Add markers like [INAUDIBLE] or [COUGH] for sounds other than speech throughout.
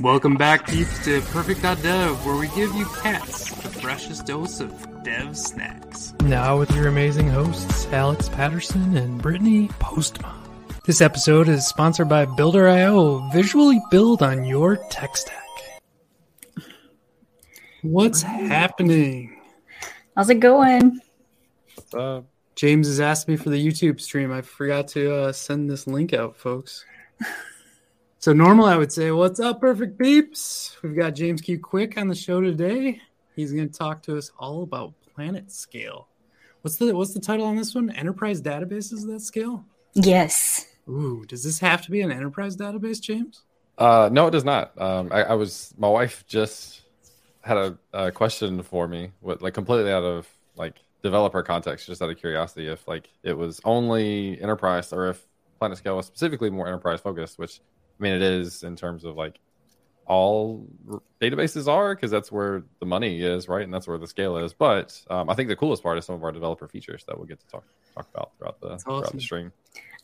Welcome back, peeps, to Purrfect.dev, where we give you cats the freshest dose of dev snacks. Now with your amazing hosts, Alex Patterson and Brittany Postma. This episode is sponsored by Builder.io. Visually build on your tech stack. What's happening? How's it going? What's up? James has asked me for the YouTube stream. I forgot to uh, send this link out, folks. [LAUGHS] so normally I would say, "What's up, perfect peeps?" We've got James Q Quick on the show today. He's going to talk to us all about Planet Scale. What's the what's the title on this one? Enterprise databases that scale? Yes. Ooh, does this have to be an enterprise database, James? Uh, no, it does not. Um, I, I was my wife just had a, a question for me, with like completely out of like developer context, just out of curiosity, if like it was only enterprise or if Planet Scale was specifically more enterprise focused, which I mean it is in terms of like all databases are because that's where the money is, right? And that's where the scale is. But um, I think the coolest part is some of our developer features that we'll get to talk talk about throughout the throughout the stream.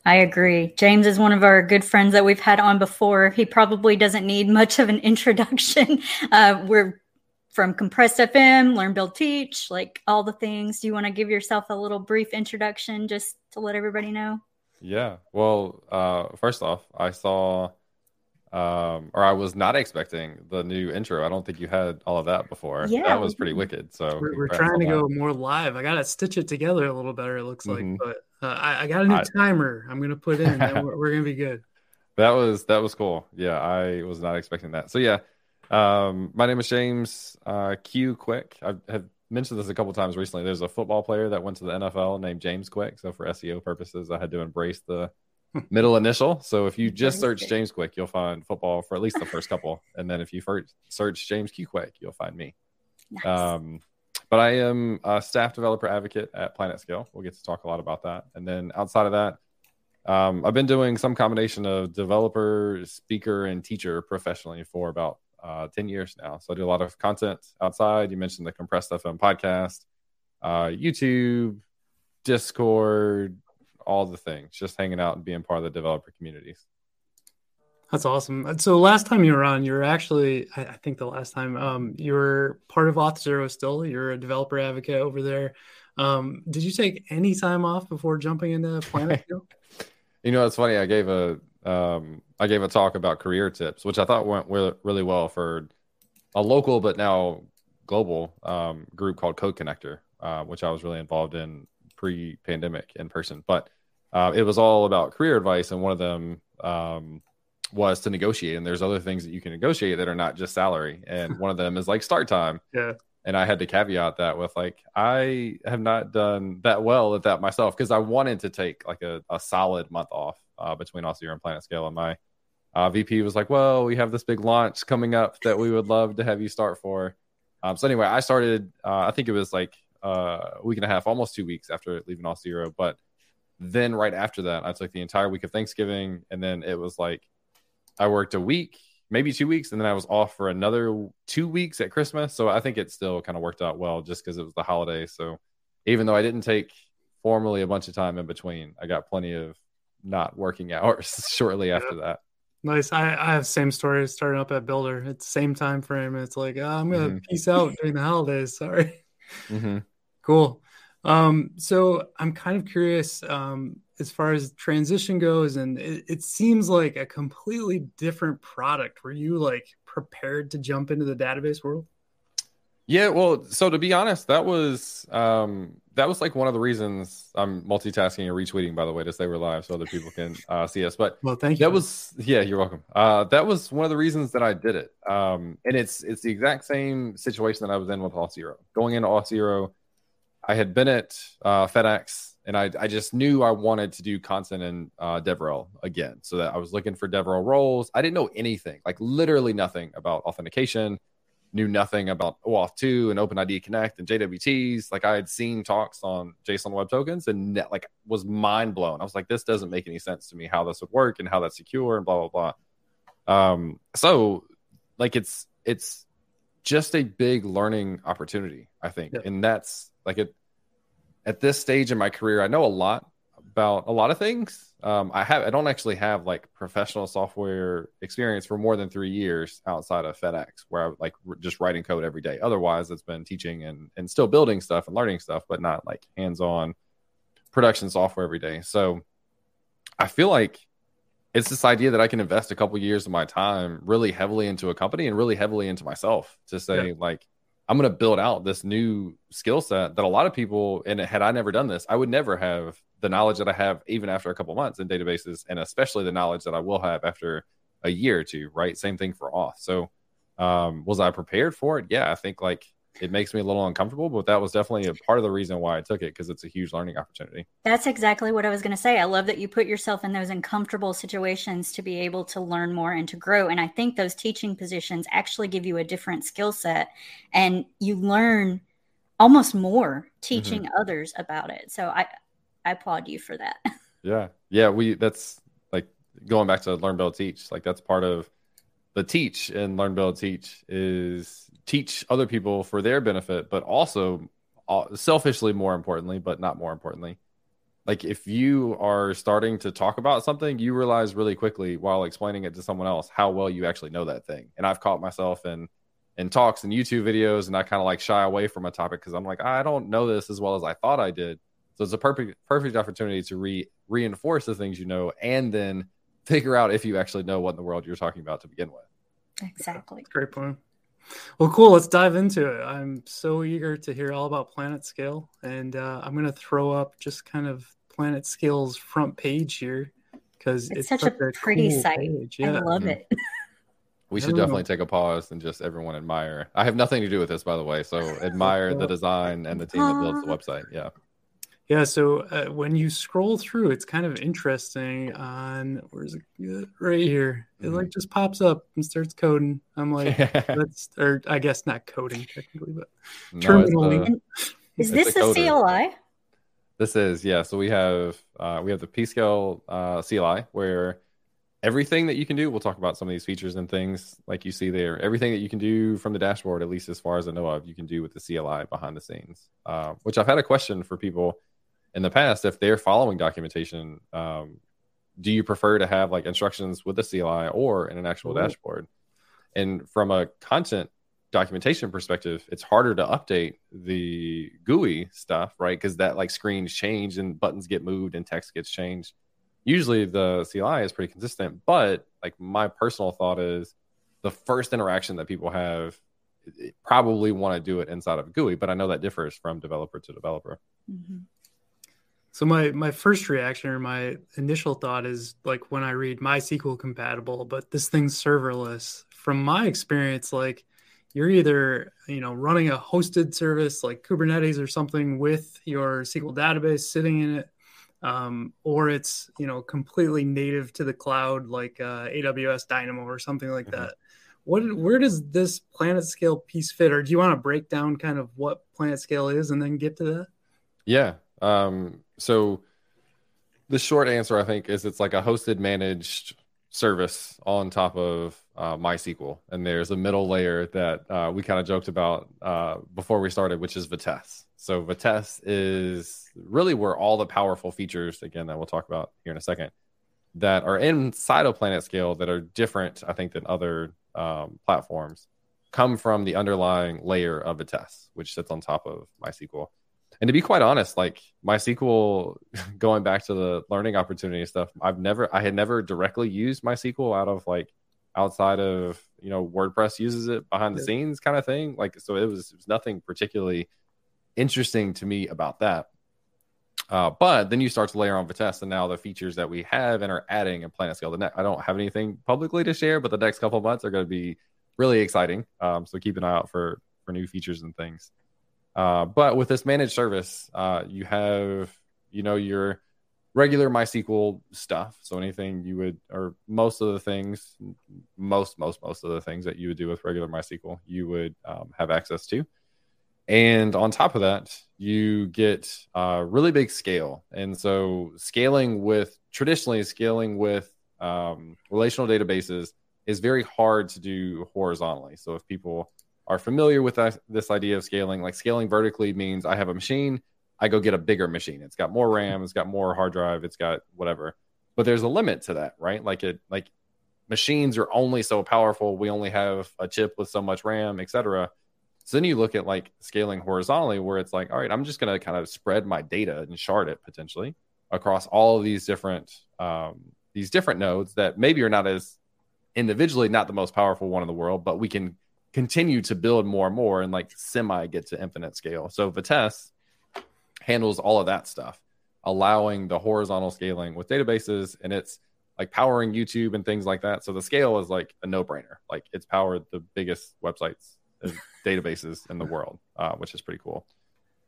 I agree. James is one of our good friends that we've had on before. He probably doesn't need much of an [LAUGHS] introduction. Uh, we're from Compressed FM, Learn, Build, Teach, like all the things. Do you want to give yourself a little brief introduction just to let everybody know? Yeah. Well, uh, first off, I saw, um, or I was not expecting the new intro. I don't think you had all of that before. Yeah. That was pretty wicked. So We're, we're trying to on go that. more live. I got to stitch it together a little better. It looks like, Mhm. but uh, I, I got a new I- timer. I'm gonna put in. and [LAUGHS] we're, we're gonna be good. That was that was cool. Yeah, I was not expecting that. So yeah, um, my name is James uh, Q Quick. I have mentioned this a couple times recently. There's a football player that went to the NFL named James Quick. So for SEO purposes, I had to embrace the middle initial. So if you just search. James Quick, you'll find football for at least the first couple, and then if you first search James Q Quick, you'll find me. Nice. Um, but I am a staff developer advocate at Planet Scale. We'll get to talk a lot about that. And then outside of that, um, I've been doing some combination of developer, speaker, and teacher professionally for about uh, 10 years now. So I do a lot of content outside. You mentioned the Compressed FM podcast, uh, YouTube, Discord, all the things, just hanging out and being part of the developer communities. That's awesome. So last time you were on, you were actually, I, think the last time, um, you were part of Auth Zero still. You're a developer advocate over there. Um, did you take any time off before jumping into Planet [LAUGHS] You know, it's funny. I gave a um, I gave a talk about career tips, which I thought went really well for a local but now global um, group called Code Connector, uh, which I was really involved in pre-pandemic in person. But uh, it was all about career advice, and one of them um, was to negotiate. And there's other things that you can negotiate that are not just salary, and one of them is like start time. [LAUGHS] Yeah. And I had to caveat that with like I have not done that well at that myself because I wanted to take like a, a solid month off uh, between Auth0 and Planet Scale, and my uh, VP was like, "Well, we have this big launch coming up that we would love to have you start for." Um, so anyway, I started. Uh, I think it was like uh, a week and a half, almost two weeks after leaving Auth0. But then right after that, I took the entire week of Thanksgiving, and then it was like I worked a week, maybe two weeks, and then I was off for another two weeks at Christmas. So I think it still kind of worked out well, just because it was the holiday. So even though I didn't take formally a bunch of time in between, I got plenty of not working [LAUGHS] hours shortly after that. Nice. I, I have same story starting up at Builder. It's same time frame. It's like, oh, I'm going to Mhm. peace out during the holidays. Sorry. Hmm Cool. Um, so I'm kind of curious um, as far as transition goes, and it, it seems like a completely different product. Were you like prepared to jump into the database world? Yeah, well, so to be honest, that was um that was like one of the reasons I'm multitasking and retweeting by the way to say we're live so other people can [LAUGHS] uh, see us. But Well, thank you. that was yeah, you're welcome. Uh that was one of the reasons that I did it. Um and it's it's the exact same situation that I was in with Auth Zero. Going into Auth Zero, I had been at uh, FedEx and I I just knew I wanted to do content in uh, DevRel again. So that I was looking for DevRel roles. I didn't know anything, like literally nothing about authentication knew nothing about OAuth 2 and OpenID Connect and JWTs. Like I had seen talks on JSON Web Tokens and net, like was mind blown. I was like, this doesn't make any sense to me how this would work and how that's secure and blah blah blah. Um, so like it's it's just a big learning opportunity, I think, Yeah. and that's like it. At this stage in my career, I know a lot, about a lot of things. Um, I have I don't actually have like professional software experience for more than three years outside of FedEx, where I like just writing code every day. Otherwise, it's been teaching and and still building stuff and learning stuff, but not like hands on production software every day. So I feel like it's this idea that I can invest a couple years of my time really heavily into a company and really heavily into myself to say yeah. like I'm going to build out this new skill set that a lot of people and had I never done this, I would never have the knowledge that I have even after a couple months in databases and especially the knowledge that I will have after a year or two, right? Same thing for auth. So um was I prepared for it? Yeah, I think like it makes me a little uncomfortable, but that was definitely a part of the reason why I took it because it's a huge learning opportunity. That's exactly what I was going to say. I love that you put yourself in those uncomfortable situations to be able to learn more and to grow. And I think those teaching positions actually give you a different skill set and you learn almost more teaching mm-hmm. others about it. So I, I applaud you for that. [LAUGHS] Yeah. Yeah. We, that's like going back to learn, build, teach. Like that's part of the teach and learn, build, teach is teach other people for their benefit, but also uh, selfishly, more importantly, but not more importantly. Like if you are starting to talk about something, you realize really quickly while explaining it to someone else how well you actually know that thing. And I've caught myself in in talks and YouTube videos, and I kind of like shy away from a topic because I'm like, I don't know this as well as I thought I did. So it's a perfect perfect opportunity to re reinforce the things you know, and then figure out if you actually know what in the world you're talking about to begin with. Exactly. Great point. Well, cool. Let's dive into it. I'm so eager to hear all about Planet Scale, and uh, I'm going to throw up just kind of Planet Scale's front page here because it's, it's, such, a, a pretty cool site. Yeah. I love mm-hmm. it. [LAUGHS] We should definitely know. take a pause and just everyone admire. I have nothing to do with this, by the way. So admire the [LAUGHS] design and the team that builds the website. Yeah. Yeah, so uh, when you scroll through, it's kind of interesting. On where's it? Right here, it mm-hmm. like just pops up and starts coding. I'm like, [LAUGHS] that's or I guess not coding technically, but no, terminally. Is this a, a CLI? This is yeah. So we have uh, we have the P-Scale uh, CLI where everything that you can do. We'll talk about some of these features and things like you see there. Everything that you can do from the dashboard, at least as far as I know of, you can do with the CLI behind the scenes. Uh, which I've had a question for people in the past, if they're following documentation, um, do you prefer to have like instructions with a CLI or in an actual Ooh. dashboard? And from a content documentation perspective, it's harder to update the GUI stuff, right? Because that like screens change and buttons get moved and text gets changed. Usually the CLI is pretty consistent, but like my personal thought is the first interaction that people have probably want to do it inside of a GUI, but I know that differs from developer to developer. Mm-hmm. So my my first reaction or my initial thought is like when I read MySQL compatible, but this thing's serverless. From my experience, like you're either you know running a hosted service like Kubernetes or something with your SQL database sitting in it, um, or it's you know completely native to the cloud like uh, AWS Dynamo or something like mm-hmm. that. What where does this PlanetScale piece fit, or do you want to break down kind of what PlanetScale is and then get to that? Yeah, um, so the short answer, I think, is it's like a hosted managed service on top of uh, MySQL, and there's a middle layer that uh, we kind of joked about uh, before we started, which is Vitess. So Vitess is really where all the powerful features, again, that we'll talk about here in a second, that are inside of PlanetScale that are different, I think, than other um, platforms, come from the underlying layer of Vitess, which sits on top of MySQL. And to be quite honest, like my MySQL, [LAUGHS] going back to the learning opportunity stuff, I've never, I had never directly used MySQL out of like outside of you know WordPress uses it behind the yeah. scenes kind of thing. Like so, it was, it was nothing particularly interesting to me about that. Uh, but then you start to layer on Vitess, and now the features that we have and are adding and in PlanetScale. The ne- I don't have anything publicly to share, but the next couple months are going to be really exciting. Um, so keep an eye out for for new features and things. Uh, but with this managed service, uh, you have you know your regular MySQL stuff. So anything you would, or most of the things, most most most of the things that you would do with regular MySQL, you would um, have access to. And on top of that, you get uh, really big scale. And so scaling with traditionally scaling with um, relational databases is very hard to do horizontally. So if people are familiar with this idea of scaling, like scaling vertically means I have a machine I go get a bigger machine. It's got more RAM, it's got more hard drive, it's got whatever. But there's a limit to that, right? Like it like machines are only so powerful. We only have a chip with so much RAM, etc. So then you look at like scaling horizontally, where it's like, all right, I'm just going to kind of spread my data and shard it potentially across all of these different um, these different nodes that maybe are not as individually not the most powerful one in the world, but we can continue to build more and more and like semi get to infinite scale. So Vitess handles all of that stuff, allowing the horizontal scaling with databases and it's like powering YouTube and things like that. So the scale is like a no brainer. Like it's powered the biggest websites and [LAUGHS] databases in the world, uh, which is pretty cool.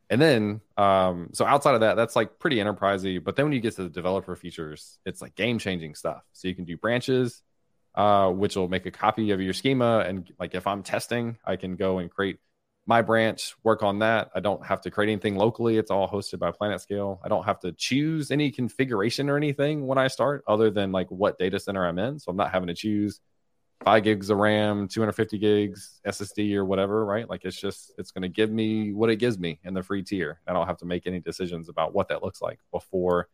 And then, um, so outside of that, that's like pretty enterprisey. But then when you get to the developer features, it's like game changing stuff. So you can do branches, uh, which will make a copy of your schema. And like if I'm testing, I can go and create my branch, work on that. I don't have to create anything locally. It's all hosted by PlanetScale. I don't have to choose any configuration or anything when I start, other than like what data center I'm in. So I'm not having to choose five gigs of RAM, 250 gigs SSD or whatever, right? Like it's just it's going to give me what it gives me in the free tier. I don't have to make any decisions about what that looks like before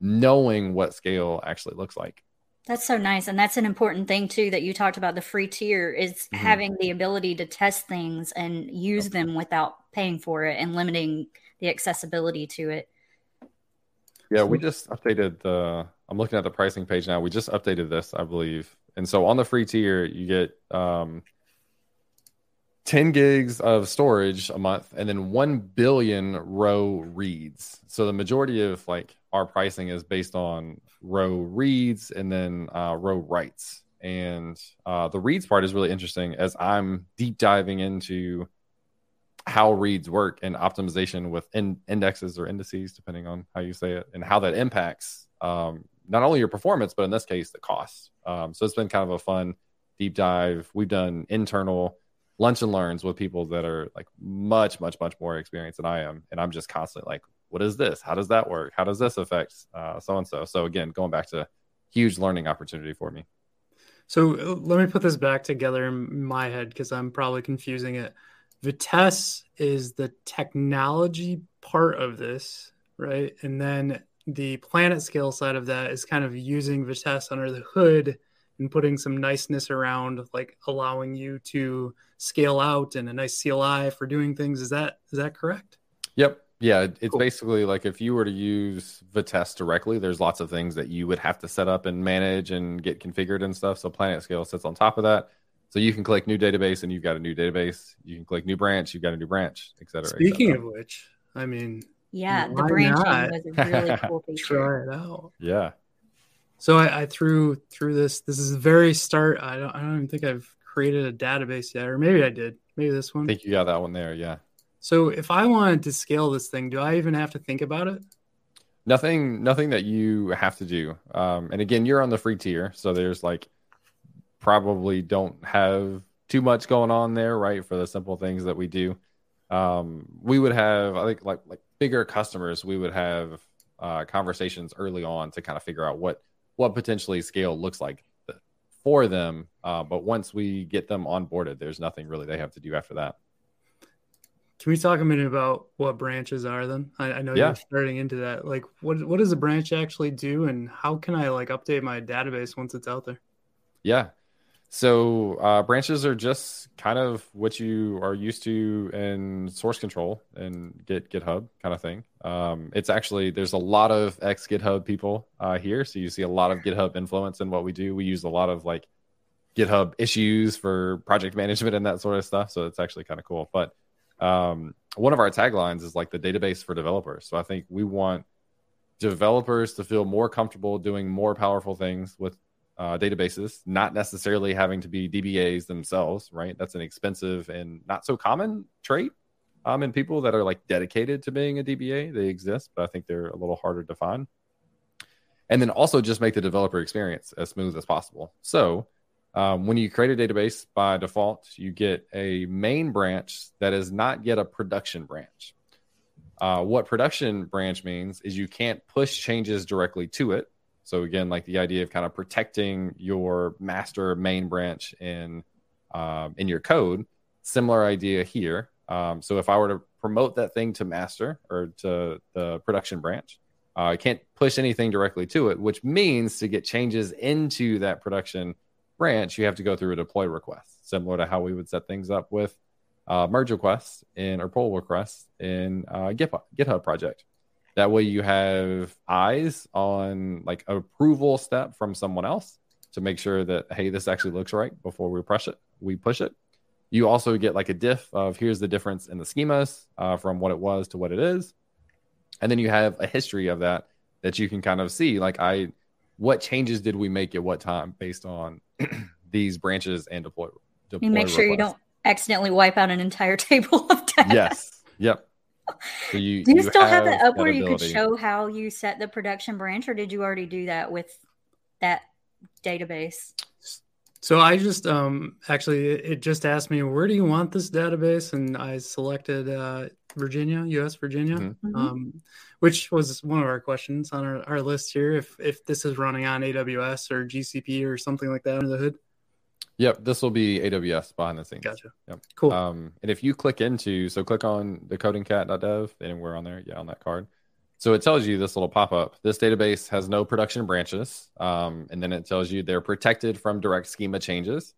knowing what scale actually looks like. That's so nice. And that's an important thing too that you talked about the free tier is mm-hmm. having the ability to test things and use okay. them without paying for it and limiting the accessibility to it. Yeah, we just updated the I'm looking at the pricing page now. We just updated this, I believe. And so on the free tier, you get um, 10 gigs of storage a month and then 1 billion row reads. So the majority of like our pricing is based on row reads and then uh, row writes. And uh, the reads part is really interesting as I'm deep diving into how reads work and optimization with in- indexes or indices, depending on how you say it, and how that impacts um, not only your performance, but in this case, the cost. Um, so it's been kind of a fun deep dive. We've done internal lunch and learns with people that are like much, much, much more experienced than I am. And I'm just constantly like, what is this? How does that work? How does this affect so and so? So again, going back to huge learning opportunity for me. So let me put this back together in my head because I'm probably confusing it. Vitess is the technology part of this, right? And then the PlanetScale side of that is kind of using Vitess under the hood and putting some niceness around, like allowing you to scale out and a nice CLI for doing things. Is that is that correct? Yep. Yeah, it's cool. basically like if you were to use Vitess directly, there's lots of things that you would have to set up and manage and get configured and stuff. So PlanetScale sits on top of that. So you can click new database and you've got a new database. You can click new branch, you've got a new branch, et cetera. Speaking et cetera. of which, I mean, yeah, the branching not? was a really cool [LAUGHS] feature. Try it out. Yeah. So I, I, threw through this. This is the very start. I don't. I don't even think I've created a database yet, or maybe I did. Maybe this one. I think you got that one there. Yeah. So if I wanted to scale this thing, do I even have to think about it? Nothing. Nothing that you have to do. Um, and again, you're on the free tier, so there's like probably don't have too much going on there, right? For the simple things that we do. Um, we would have, I think, like like bigger customers, we would have uh, conversations early on to kind of figure out what what potentially scale looks like for them. Uh, but once we get them onboarded, there's nothing really they have to do after that. Can we talk a minute about what branches are then? I, I know yeah. you're starting into that. Like, what what does a branch actually do, and how can I like update my database once it's out there? Yeah, so uh, branches are just kind of what you are used to in source control and Git GitHub kind of thing. Um, it's actually there's a lot of ex GitHub people uh, here, so you see a lot of GitHub influence in what we do. We use a lot of like GitHub issues for project management and that sort of stuff. So it's actually kind of cool. But um, one of our taglines is like the database for developers. So I think we want developers to feel more comfortable doing more powerful things with uh, databases, not necessarily having to be DBAs themselves, right? That's an expensive and not so common trait um, in people that are like dedicated to being a DBA. They exist, but I think they're a little harder to find. And then also just make the developer experience as smooth as possible. So um, when you create a database by default, you get a main branch that is not yet a production branch. Uh, what production branch means is you can't push changes directly to it so again, like the idea of kind of protecting your master main branch in um, in your code. Similar idea here. Um, so if I were to promote that thing to master or to the production branch. Uh, can't push anything directly to it, which means to get changes into that production branch, you have to go through a deploy request, similar to how we would set things up with uh, merge requests in or pull requests in uh, GitHub, GitHub project. That way, you have eyes on like approval step from someone else to make sure that hey, this actually looks right before we push it. We push it. You also get like a diff of here's the difference in the schemas uh, from what it was to what it is, and then you have a history of that that you can kind of see. Like I, what changes did we make at what time based on [CLEARS THROAT] these branches and deploy. deploy you make sure requests. you don't accidentally wipe out an entire [LAUGHS] table of data. Yes. Yep. So you, do you, you still have, have that up where you could show how you set the production branch, or did you already do that with that database? So I just um actually it just asked me where do you want this database, and I selected uh, Virginia, U.S. Virginia, mm-hmm. mm-hmm. um, which was one of our questions on our, our list here. If if this is running on AWS or GCP or something like that under the hood. Yep, this will be AWS behind the scenes. Gotcha. Yep. Cool. Um, and if you click into, so click on the codingcat.dev, and we're on there, yeah, on that card. So it tells you this little pop up. This database has no production branches, um, and then it tells you they're protected from direct schema changes.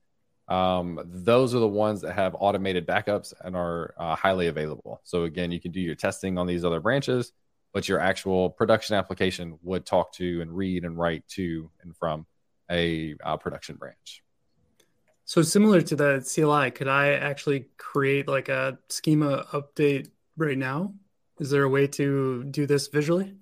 Um, those are the ones that have automated backups and are uh, highly available. So again, you can do your testing on these other branches, but your actual production application would talk to and read and write to and from a uh, production branch. So similar to the CLI, could I actually create like a schema update right now? Is there a way to do this visually?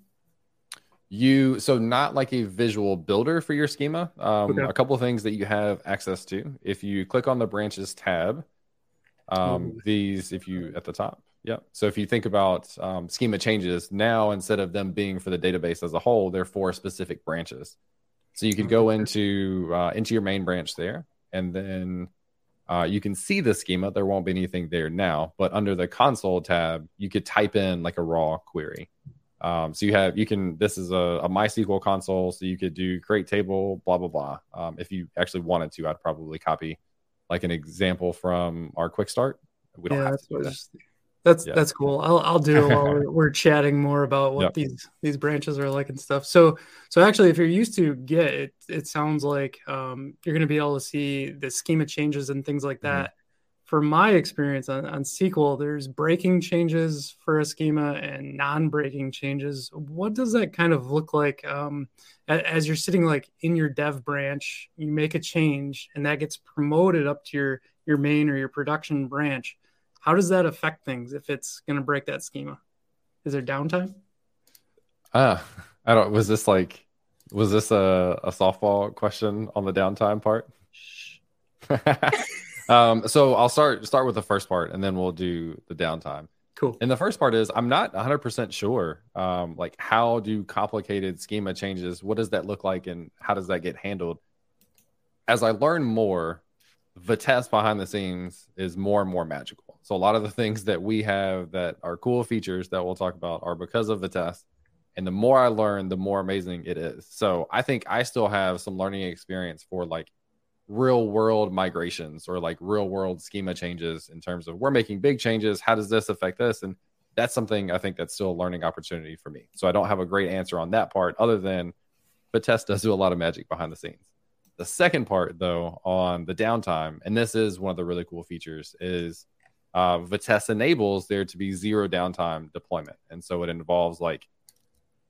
You so not like a visual builder for your schema. Um, okay. A couple of things that you have access to. If you click on the branches tab, um, these if you at the top, yeah. So if you think about um, schema changes now, instead of them being for the database as a whole, they're for specific branches. So you could go into uh, into your main branch there, and then uh, you can see the schema. There won't be anything there now, but under the console tab, you could type in like a raw query. Um, so you have you can this is a, a, MySQL console, so you could do create table, blah blah blah. Um, if you actually wanted to, I'd probably copy like an example from our quick start. We don't yeah, have to do that. That's yeah. that's cool. I'll I'll do while we're, [LAUGHS] we're chatting more about what yep. these these branches are like and stuff. So so actually, if you're used to Git, it it sounds like um, you're going to be able to see the schema changes and things like mm-hmm. that. Mm-hmm. For my experience on, on SQL, there's breaking changes for a schema and non-breaking changes. What does that kind of look like um, as you're sitting like in your dev branch? You make a change, and that gets promoted up to your your main or your production branch how does that affect things if it's going to break that schema? Is there downtime? Uh, I don't. Was this like, was this a, a softball question on the downtime part? [LAUGHS] um, so I'll start start with the first part, and then we'll do the downtime. Cool. And the first part is I'm not 100% sure. Um, like, how do complicated schema changes? What does that look like, and how does that get handled? As I learn more, Vitess behind the scenes is more and more magical. So a lot of the things that we have that are cool features that we'll talk about are because of Vitess. And the more I learn, the more amazing it is. So I think I still have some learning experience for like real world migrations or like real world schema changes in terms of we're making big changes. How does this affect this? And that's something I think that's still a learning opportunity for me. So I don't have a great answer on that part other than Vitess does do a lot of magic behind the scenes. The second part, though, on the downtime, and this is one of the really cool features, is uh, Vitess enables there to be zero downtime deployment. And so it involves like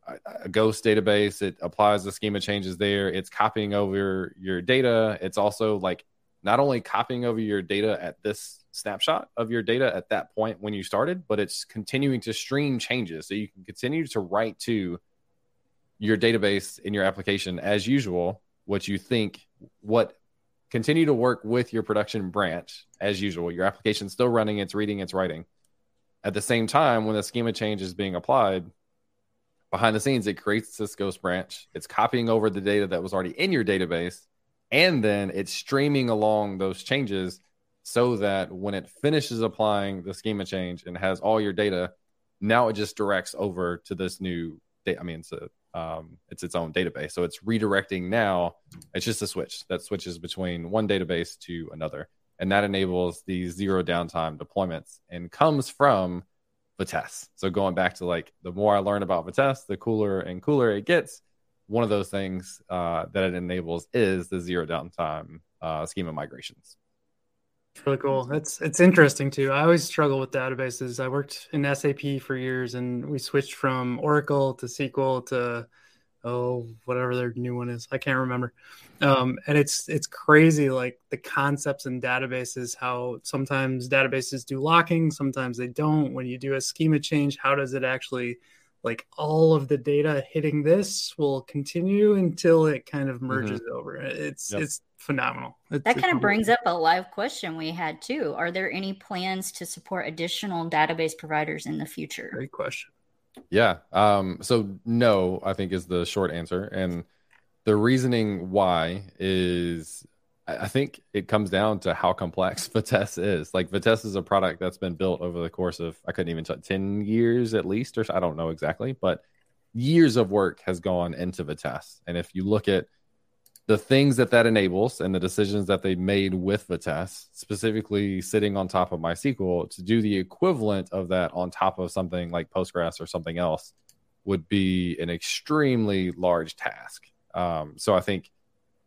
a, a, ghost database. It applies the schema changes there. It's copying over your data. It's also like not only copying over your data at this snapshot of your data at that point when you started, but it's continuing to stream changes. So you can continue to write to your database in your application as usual what you think, what continue to work with your production branch as usual. Your application still running, it's reading, it's writing. At the same time, when the schema change is being applied, behind the scenes, it creates this ghost branch. It's copying over the data that was already in your database, and then it's streaming along those changes so that when it finishes applying the schema change and has all your data, now it just directs over to this new data. I mean, it's a um, it's its own database. So it's redirecting now. It's just a switch that switches between one database to another. And that enables these zero downtime deployments and comes from Vitess. So going back to like the more I learn about Vitess, the cooler and cooler it gets. One of those things uh, that it enables is the zero downtime uh, schema migrations. It's really cool. It's it's interesting too. I always struggle with databases. I worked in SAP for years, and we switched from Oracle to SQL to oh whatever their new one is. I can't remember. Um, and it's it's crazy, like the concepts in databases. How sometimes databases do locking, sometimes they don't. When you do a schema change, how does it actually like all of the data hitting this will continue until it kind of merges mm-hmm. over. It's yep. it's phenomenal. It's, that kind of brings up a live question we had too. Are there any plans to support additional database providers in the future? Great question. Yeah. Um, so no, I think is the short answer. And the reasoning why is I think it comes down to how complex [LAUGHS] Vitess is. Like Vitess is a product that's been built over the course of I couldn't even tell 10 years at least, or I don't know exactly, but years of work has gone into Vitess. And if you look at the things that that enables and the decisions that they made with Vitess, specifically sitting on top of MySQL, to do the equivalent of that on top of something like Postgres or something else would be an extremely large task. Um, so I think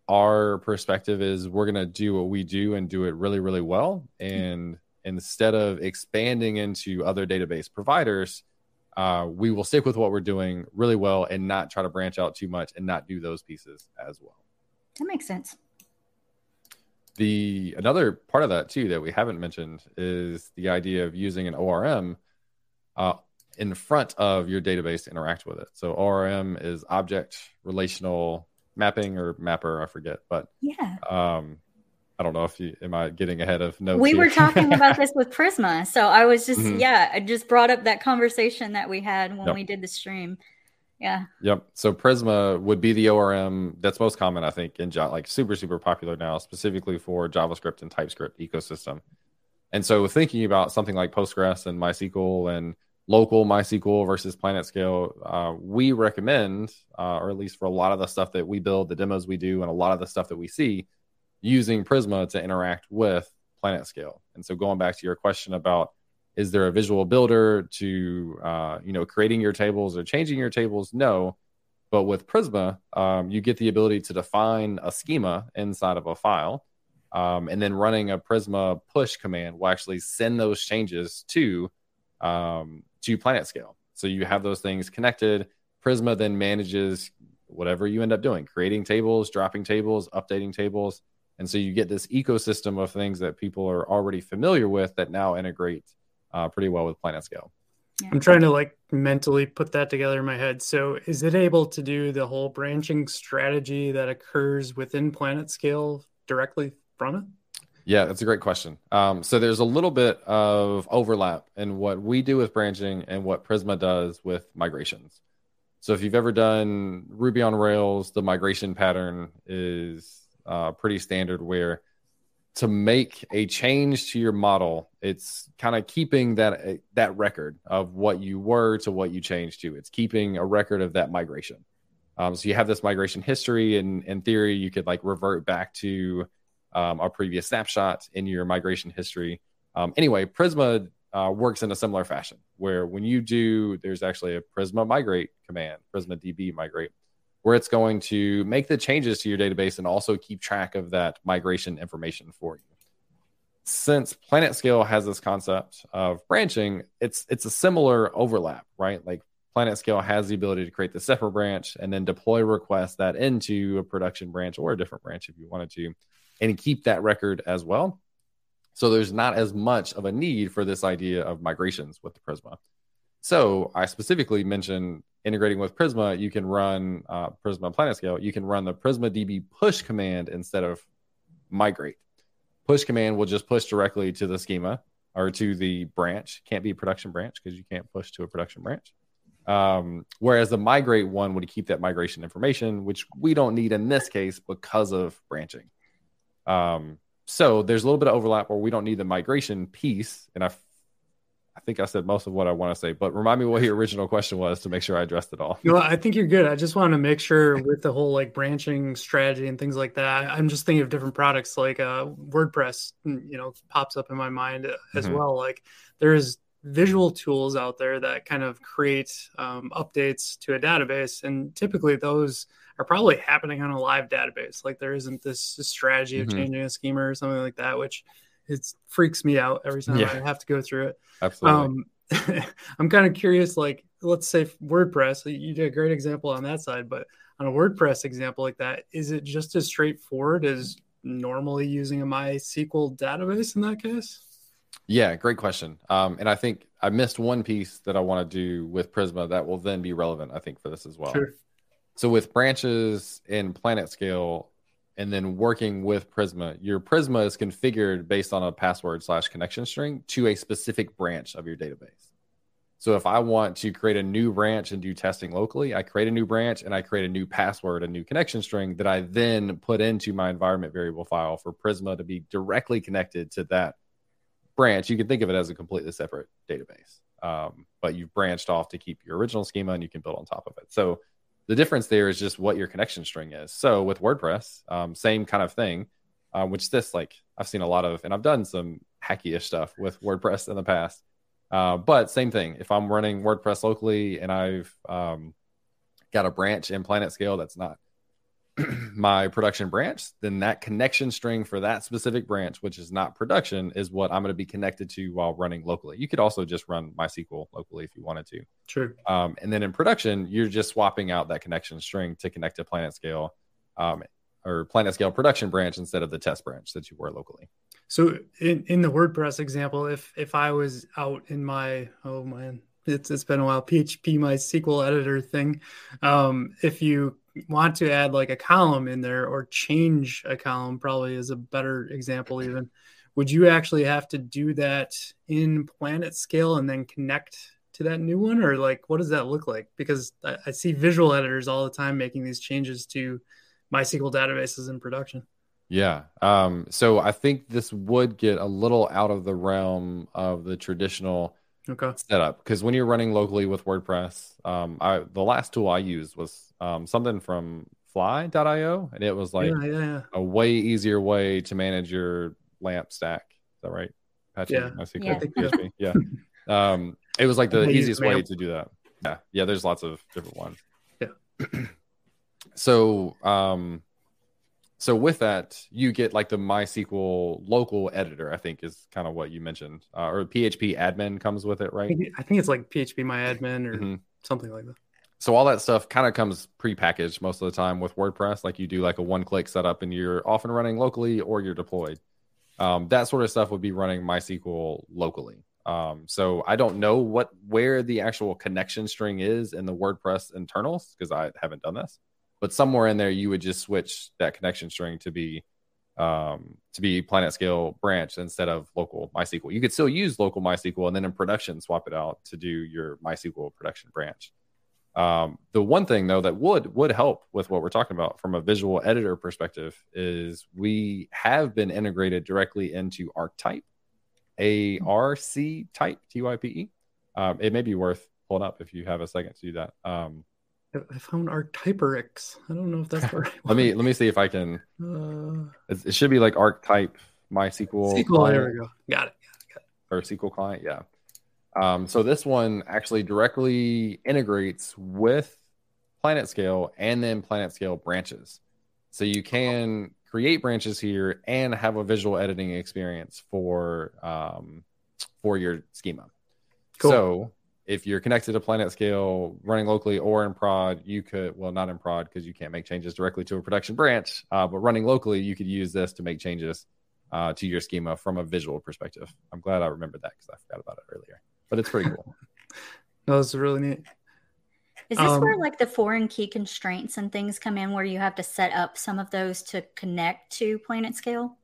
our perspective is we're going to do what we do and do it really, really well. And instead of expanding into other database providers, uh, we will stick with what we're doing really well and not try to branch out too much and not do those pieces as well. That makes sense. The another part of that too that we haven't mentioned is the idea of using an ORM uh, in front of your database to interact with it. So ORM is object relational mapping or mapper, I forget, but yeah. Um, I don't know if you am I getting ahead of notes. We here? were talking about [LAUGHS] this with Prisma, so I was just mm-hmm. yeah, I just brought up that conversation that we had when yep. we did the stream. Yeah. Yep. So Prisma would be the ORM that's most common, I think, in Java, like super super popular now, specifically for JavaScript and TypeScript ecosystem. And so thinking about something like Postgres and MySQL and local MySQL versus PlanetScale, uh, we recommend, uh, or at least for a lot of the stuff that we build, the demos we do, and a lot of the stuff that we see, using Prisma to interact with PlanetScale. And so going back to your question about is there a visual builder to uh, you know creating your tables or changing your tables? No, but with Prisma, um, you get the ability to define a schema inside of a file. Um, and then running a Prisma push command will actually send those changes to um, to PlanetScale. So you have those things connected. Prisma then manages whatever you end up doing, creating tables, dropping tables, updating tables. And so you get this ecosystem of things that people are already familiar with that now integrate uh, pretty well with PlanetScale. Yeah. I'm trying to like mentally put that together in my head. So is it able to do the whole branching strategy that occurs within PlanetScale directly from it? Yeah, that's a great question. Um, so there's a little bit of overlap in what we do with branching and what Prisma does with migrations. So if you've ever done Ruby on Rails, the migration pattern is uh, pretty standard where to make a change to your model, it's kind of keeping that that record of what you were to what you changed to. It's keeping a record of that migration. Um, so you have this migration history, and in theory, you could like revert back to um, our previous snapshot in your migration history. Um, anyway, Prisma uh, works in a similar fashion where when you do, there's actually a Prisma migrate command, Prisma DB migrate, where it's going to make the changes to your database and also keep track of that migration information for you. Since PlanetScale has this concept of branching, it's it's a similar overlap, right? Like PlanetScale has the ability to create the separate branch and then deploy requests that into a production branch or a different branch if you wanted to and keep that record as well. So there's not as much of a need for this idea of migrations with the Prisma. So I specifically mentioned integrating with Prisma, you can run uh, Prisma PlanetScale. You can run the Prisma DB push command instead of migrate. Push command will just push directly to the schema or to the branch. Can't be a production branch because you can't push to a production branch. Um, whereas the migrate one would keep that migration information, which we don't need in this case because of branching. Um, so there's a little bit of overlap where we don't need the migration piece, and I, I think I said most of what I want to say. But remind me what your original question was to make sure I addressed it all. No, I think you're good. I just want to make sure with the whole like branching strategy and things like that. I'm just thinking of different products like uh, WordPress. You know, pops up in my mind as mm-hmm. well. Like there's visual tools out there that kind of create um, updates to a database, and typically those are probably happening on a live database. Like there isn't this strategy of Mhm. changing a schema or something like that, which it freaks me out every time Yeah. I have to go through it. Absolutely. Um, [LAUGHS] I'm kind of curious, like, let's say WordPress, you did a great example on that side, but on a WordPress example like that, is it just as straightforward as normally using a MySQL database in that case? Yeah, great question. Um, and I think I missed one piece that I want to do with Prisma that will then be relevant, I think, for this as well. Sure. So with branches in Planet Scale, and then working with Prisma, your Prisma is configured based on a password slash connection string to a specific branch of your database. So if I want to create a new branch and do testing locally, I create a new branch and I create a new password, a new connection string that I then put into my environment variable file for Prisma to be directly connected to that branch. You can think of it as a completely separate database, um, but you've branched off to keep your original schema and you can build on top of it. So the difference there is just what your connection string is. So with WordPress, um, same kind of thing, uh, which this like I've seen a lot of, and I've done some hacky-ish stuff with WordPress in the past. Uh, but same thing. If I'm running WordPress locally and I've um, got a branch in Planet Scale that's not [CLEARS THROAT] my production branch, then that connection string for that specific branch, which is not production, is what I'm going to be connected to while running locally. You could also just run MySQL locally if you wanted to. True. Um, and then in production, you're just swapping out that connection string to connect to Planet Scale um, or Planet Scale production branch instead of the test branch that you were locally. So in, in the WordPress example, if if I was out in my oh man, it's it's been a while PHP my SQL editor thing, um, if you want to add like a column in there or change a column, probably is a better example even. Would you actually have to do that in Planet Scale and then connect to that new one, or like what does that look like? Because I, I see visual editors all the time making these changes to MySQL databases in production. Yeah. Um, so I think this would get a little out of the realm of the traditional Okay. setup because when you're running locally with WordPress, um, I the last tool I used was um, something from Fly.io, and it was like yeah, yeah, yeah. a way easier way to manage your lamp stack. Is that right? Apache, Yeah. Yeah. I think so. PHP. Yeah. um, it was like the [LAUGHS] easiest way to do that. Yeah. Yeah. There's lots of different ones. Yeah. [CLEARS THROAT] so, um, so with that, you get like the MySQL local editor. I think is kind of what you mentioned, uh, or PHP admin comes with it, right? I think it's like PHP my admin or Mhm. something like that. so all that stuff kind of comes pre-packaged most of the time with WordPress. Like you do like a one-click setup, and you're off and running locally or you're deployed. Um, that sort of stuff would be running MySQL locally. Um, so I don't know what where the actual connection string is in the WordPress internals because I haven't done this. But somewhere in there, you would just switch that connection string to be um, to be Planet Scale branch instead of local MySQL. You could still use local MySQL and then in production swap it out to do your MySQL production branch. Um, the one thing though that would would help with what we're talking about from a visual editor perspective is we have been integrated directly into ArcType, A R C type T Y P E. Um, it may be worth pulling up if you have a second to do that. Um, I- found ArcTyperix. I don't know if that's the [LAUGHS] right let me let me see if I can. one. It, it should be like ArcType MySQL Uh, SQL, client there we go. Got it. or SQL client. Yeah. Um, so this one actually directly integrates with Planet Scale and then Planet Scale branches. So you can create branches here and have a visual editing experience for um, for your schema. Cool. So if you're connected to Planet Scale running locally or in prod, you could well not in prod because you can't make changes directly to a production branch, uh, but running locally, you could use this to make changes uh, to your schema from a visual perspective. I'm glad I remembered that because I forgot about it earlier. But it's pretty cool. [LAUGHS] No, this is really neat. Is this where Um, like the foreign key constraints and things come in where you have to set up some of those to connect to Planet Scale?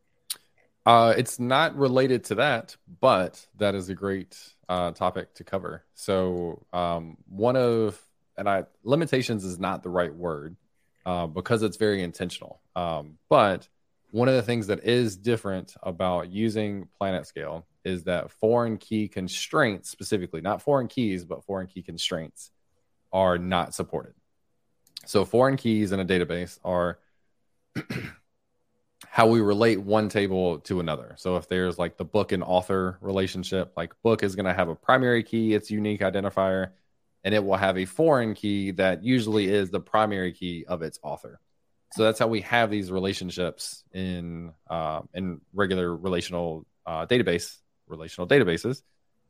Uh, it's not related to that, but that is a great uh, topic to cover. So um, one of and I limitations is not the right word uh, because it's very intentional. Um, but one of the things that is different about using Planet Scale is that foreign key constraints, specifically not foreign keys, but foreign key constraints, are not supported. So foreign keys in a database are [CLEARS THROAT] how we relate one table to another. So if there's like the book and author relationship, like book is going to have a primary key, its unique identifier, and it will have a foreign key that usually is the primary key of its author. So that's how we have these relationships in uh, in regular relational uh, database relational databases.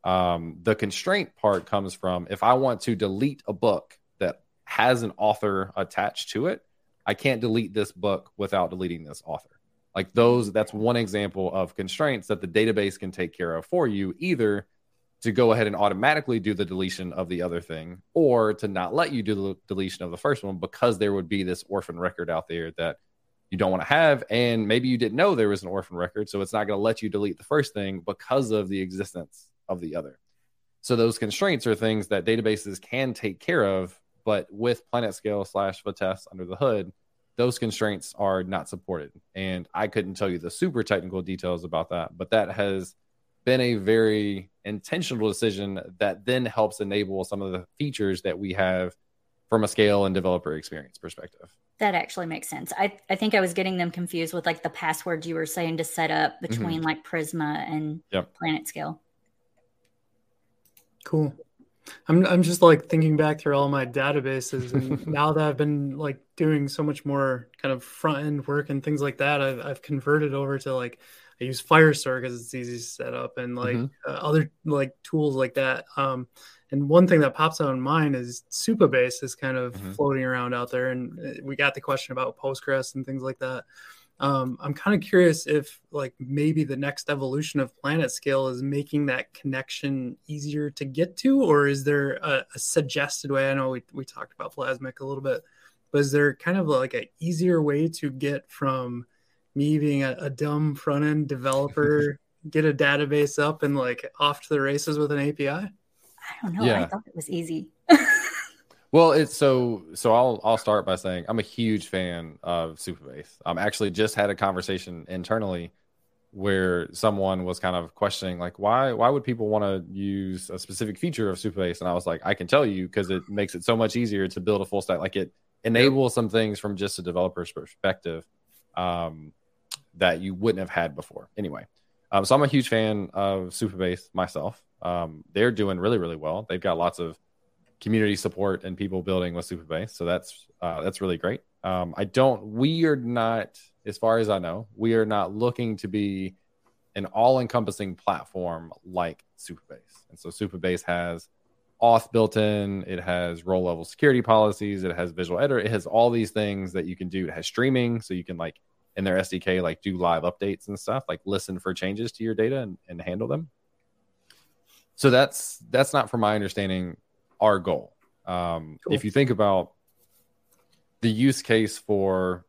Um, the constraint part comes from if I want to delete a book that has an author attached to it, I can't delete this book without deleting this author. Like those, that's one example of constraints that the database can take care of for you, either to go ahead and automatically do the deletion of the other thing or to not let you do the deletion of the first one because there would be this orphan record out there that you don't want to have and maybe you didn't know there was an orphan record so it's not going to let you delete the first thing because of the existence of the other. So those constraints are things that databases can take care of but with PlanetScale slash Vitess under the hood those constraints are not supported and i couldn't tell you the super technical details about that but that has been a very intentional decision that then helps enable some of the features that we have from a scale and developer experience perspective. That actually makes sense. I, I think I was getting them confused with like the passwords you were saying to set up mm-hmm. between mm-hmm. like Prisma and yep. PlanetScale. Cool. I'm I'm just like thinking back through all my databases, and [LAUGHS] now that I've been like doing so much more kind of front end work and things like that, I've I've converted over to like I use Firestore because it's easy to set up and like mm-hmm. uh, other like tools like that. Um, and one thing that pops out in mind is Supabase is kind of mm-hmm. floating around out there, and uh, we got the question about Postgres and things like that. Um, I'm kind of curious if like maybe the next evolution of PlanetScale is making that connection easier to get to, or is there a, a suggested way? I know we, we talked about Plasmic a little bit, but is there kind of like an easier way to get from me being a, a dumb front end developer [LAUGHS] get a database up and like off to the races with an API? I don't know. Yeah. I thought it was easy. Well, it's so so I'll I'll start by saying I'm a huge fan of Supabase. I'm actually just had a conversation internally where someone was kind of questioning like why why would people want to use a specific feature of Supabase and I was like I can tell you because it makes it so much easier to build a full stack like it enables some things from just a developer's perspective um, that you wouldn't have had before. Anyway, um, so I'm a huge fan of Supabase myself. Um, they're doing really, really well. They've got lots of community support and people building with Supabase, so that's uh, that's really great. Um, I don't. We are not, as far as I know, we are not looking to be an all-encompassing platform like Supabase. And so Supabase has auth built in. It has row level security policies. It has visual editor. It has all these things that you can do. It has streaming, so you can like in their SDK like do live updates and stuff, like listen for changes to your data and, and handle them. So that's that's not, from my understanding, our goal. Um, cool. If you think about the use case for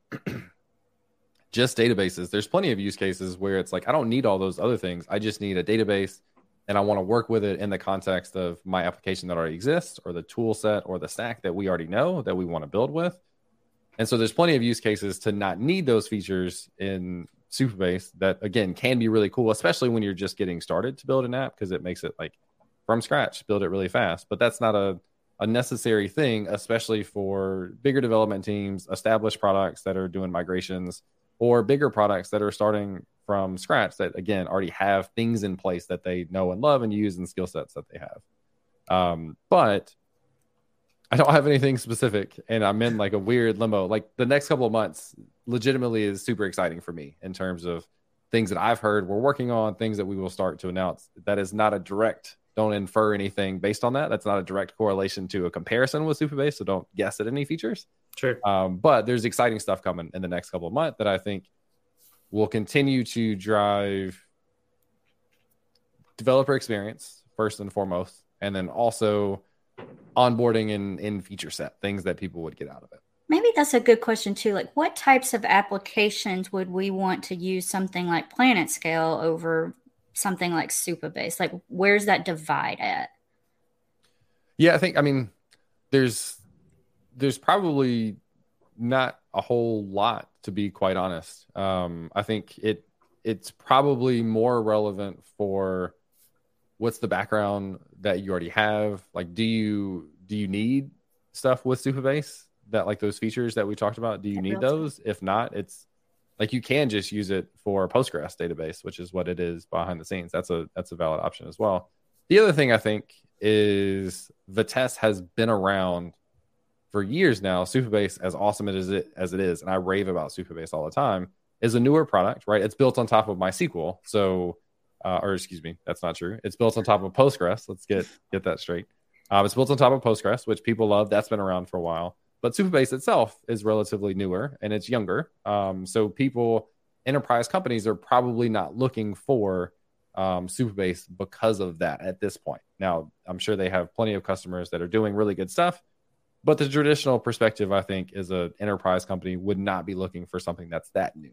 [CLEARS THROAT] just databases, there's plenty of use cases where it's like I don't need all those other things. I just need a database and I want to work with it in the context of my application that already exists or the tool set or the stack that we already know that we want to build with. And so there's plenty of use cases to not need those features in Supabase that again can be really cool, especially when you're just getting started to build an app because it makes it like from scratch, build it really fast. But that's not a, a necessary thing, especially for bigger development teams, established products that are doing migrations, or bigger products that are starting from scratch that again already have things in place that they know and love and use and skill sets that they have. Um, but I don't have anything specific, and I'm in like a weird limbo. Like the next couple of months, legitimately is super exciting for me in terms of things that I've heard we're working on, things that we will start to announce. That is not a direct. Don't infer anything based on that. That's not a direct correlation to a comparison with Supabase. So don't guess at any features. Sure. Um, but there's exciting stuff coming in the next couple of months that I think will continue to drive developer experience first and foremost, and then also onboarding and in feature set things that people would get out of it maybe that's a good question too like what types of applications would we want to use something like PlanetScale over something like Supabase like where's that divide at yeah i think i mean there's there's probably not a whole lot to be quite honest um i think it it's probably more relevant for what's the background that you already have? Like, do you do you need stuff with Supabase that like those features that we talked about? Do you need those? If not, it's like you can just use it for Postgres database, which is what it is behind the scenes. That's a that's a valid option as well. The other thing I think is Vitess has been around for years now. Supabase, as awesome as it as it is, and I rave about Supabase all the time, is a newer product, right? It's built on top of MySQL, so uh, or excuse me, that's not true. It's built on top of Postgres. Let's get get that straight. Um, it's built on top of Postgres, which people love. That's been around for a while. But Supabase itself is relatively newer and it's younger. Um, so people, enterprise companies are probably not looking for um, Supabase because of that at this point. Now, I'm sure they have plenty of customers that are doing really good stuff. But the traditional perspective, I think, is an enterprise company would not be looking for something that's that new.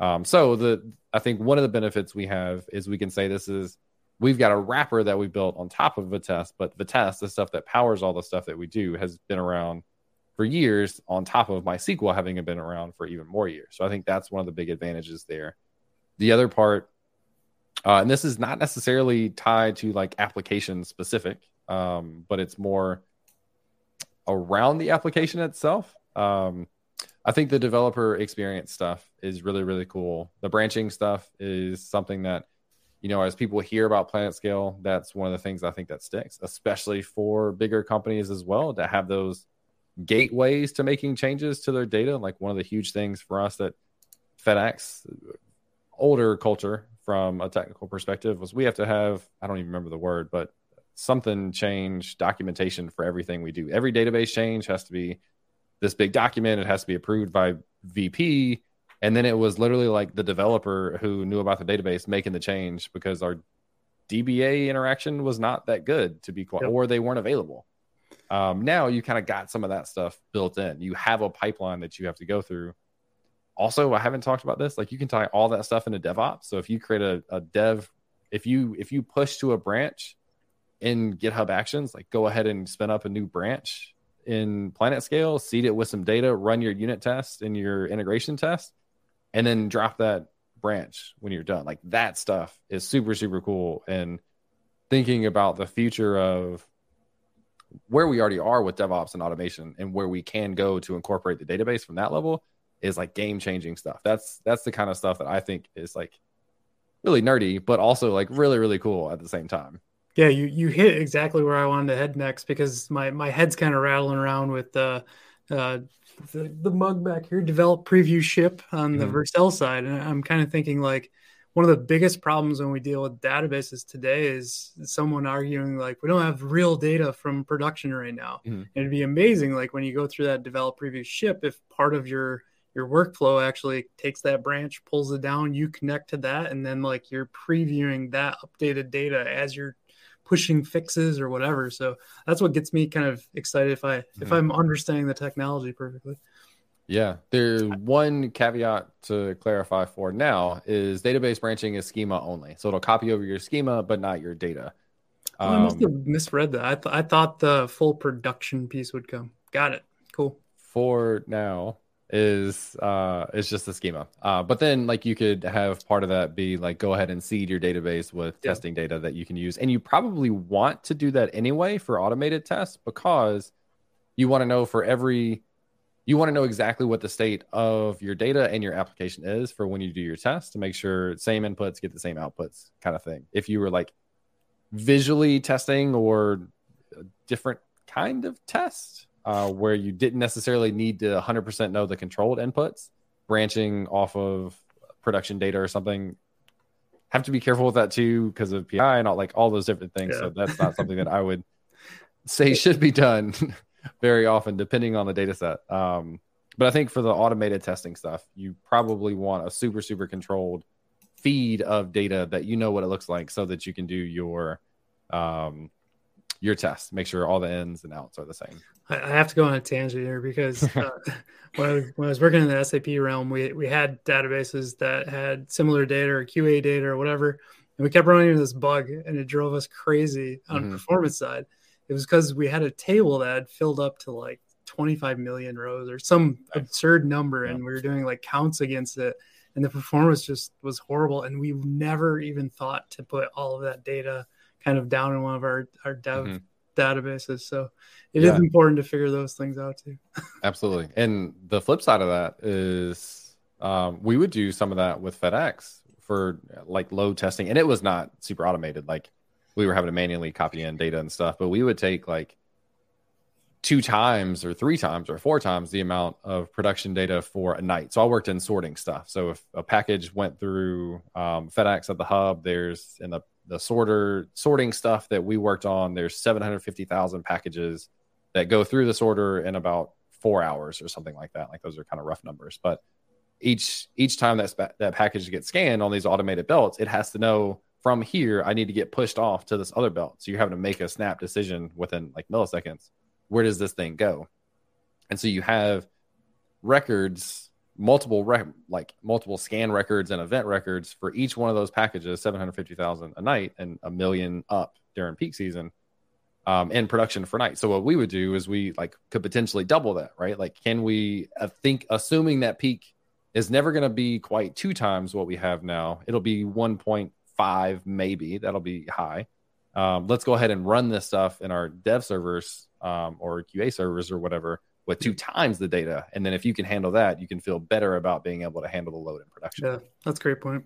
Um, so the I think one of the benefits we have is we can say this is we've got a wrapper that we built on top of Vitess, but Vitess, the stuff that powers all the stuff that we do, has been around for years on top of MySQL having been around for even more years. So I think that's one of the big advantages there. The other part, uh, and this is not necessarily tied to like application specific, um, but it's more around the application itself. Um, I think the developer experience stuff is really, really cool. The branching stuff is something that, you know, as people hear about PlanetScale, that's one of the things I think that sticks, especially for bigger companies as well to have those gateways to making changes to their data. Like one of the huge things for us that FedEx, older culture from a technical perspective, was we have to have, I don't even remember the word, but something change documentation for everything we do. Every database change has to be this big document, it has to be approved by VP. And then it was literally like the developer who knew about the database making the change because our DBA interaction was not that good to be quite, yep. or they weren't available. Um, now you kind of got some of that stuff built in. You have a pipeline that you have to go through. Also, I haven't talked about this. Like you can tie all that stuff into DevOps. So if you create a, a dev, if you if you push to a branch in GitHub Actions, like go ahead and spin up a new branch in PlanetScale, seed it with some data, run your unit test and your integration test, and then drop that branch when you're done. Like that stuff is super super cool. And thinking about the future of where we already are with DevOps and automation and where we can go to incorporate the database from that level is like game changing stuff. That's that's the kind of stuff that I think is like really nerdy, but also like really really cool at the same time. Yeah, you you hit exactly where I wanted to head next because my my head's kind of rattling around with the uh, the, the mug back here, develop preview ship on the mm-hmm. Vercel side, and I'm kind of thinking like one of the biggest problems when we deal with databases today is someone arguing like we don't have real data from production right now. Mm-hmm. it'd be amazing like when you go through that develop preview ship if part of your your workflow actually takes that branch, pulls it down, you connect to that, and then like you're previewing that updated data as you're pushing fixes or whatever. So that's what gets me kind of excited if I mm-hmm. if I'm understanding the technology perfectly. Yeah, there's one caveat to clarify for now is database branching is schema only, so it'll copy over your schema but not your data. Um, oh, I must have um, misread that. I, th- I thought the full production piece would come. Got it. Cool. For now, is uh is just the schema. Uh, but then like you could have part of that be like go ahead and seed your database with yeah. testing data that you can use, and you probably want to do that anyway for automated tests because you want to know for every you want to know exactly what the state of your data and your application is for when you do your test to make sure same inputs get the same outputs kind of thing. If you were like visually testing or a different kind of test uh, where you didn't necessarily need to 100% know the controlled inputs, branching off of production data or something, have to be careful with that too because of PI and all like all those different things. Yeah. So that's not something that I would [LAUGHS] say should be done very often, depending on the data set. Um, but I think for the automated testing stuff, you probably want a super, super controlled feed of data that you know what it looks like so that you can do your um, your test. Make sure all the ins and outs are the same. I have to go on a tangent here because [LAUGHS] uh, when, I was, when I was working in the SAP realm, we, we had databases that had similar data or QA data or whatever. And we kept running into this bug and it drove us crazy on mm-hmm. performance side it was because we had a table that had filled up to like 25 million rows or some absurd number, and we were doing like counts against it, and the performance just was horrible. And we never even thought to put all of that data kind of down in one of our our dev mm-hmm. databases. So it yeah. is important to figure those things out too. [LAUGHS] Absolutely, and the flip side of that is um, we would do some of that with FedEx for like load testing, and it was not super automated. Like we were having to manually copy in data and stuff, but we would take like two times or three times or four times the amount of production data for a night. So I worked in sorting stuff. So if a package went through um, FedEx at the hub, there's in the the sorter sorting stuff that we worked on. There's 750,000 packages that go through the sorter in about four hours or something like that. Like those are kind of rough numbers, but each each time that that package gets scanned on these automated belts, it has to know from here I need to get pushed off to this other belt. So you're having to make a snap decision within like milliseconds. Where does this thing go? And so you have records, multiple rec- like multiple scan records and event records for each one of those packages, seven hundred fifty thousand a night and a million up during peak season um, in production for night. So what we would do is we like could potentially double that, right? Like, can we uh, think, assuming that peak is never going to be quite two times what we have now, it'll be 1.5 maybe. That'll be high. Um, let's go ahead and run this stuff in our dev servers um, or QA servers or whatever with two times the data. And then if you can handle that, you can feel better about being able to handle the load in production. Yeah, that's a great point.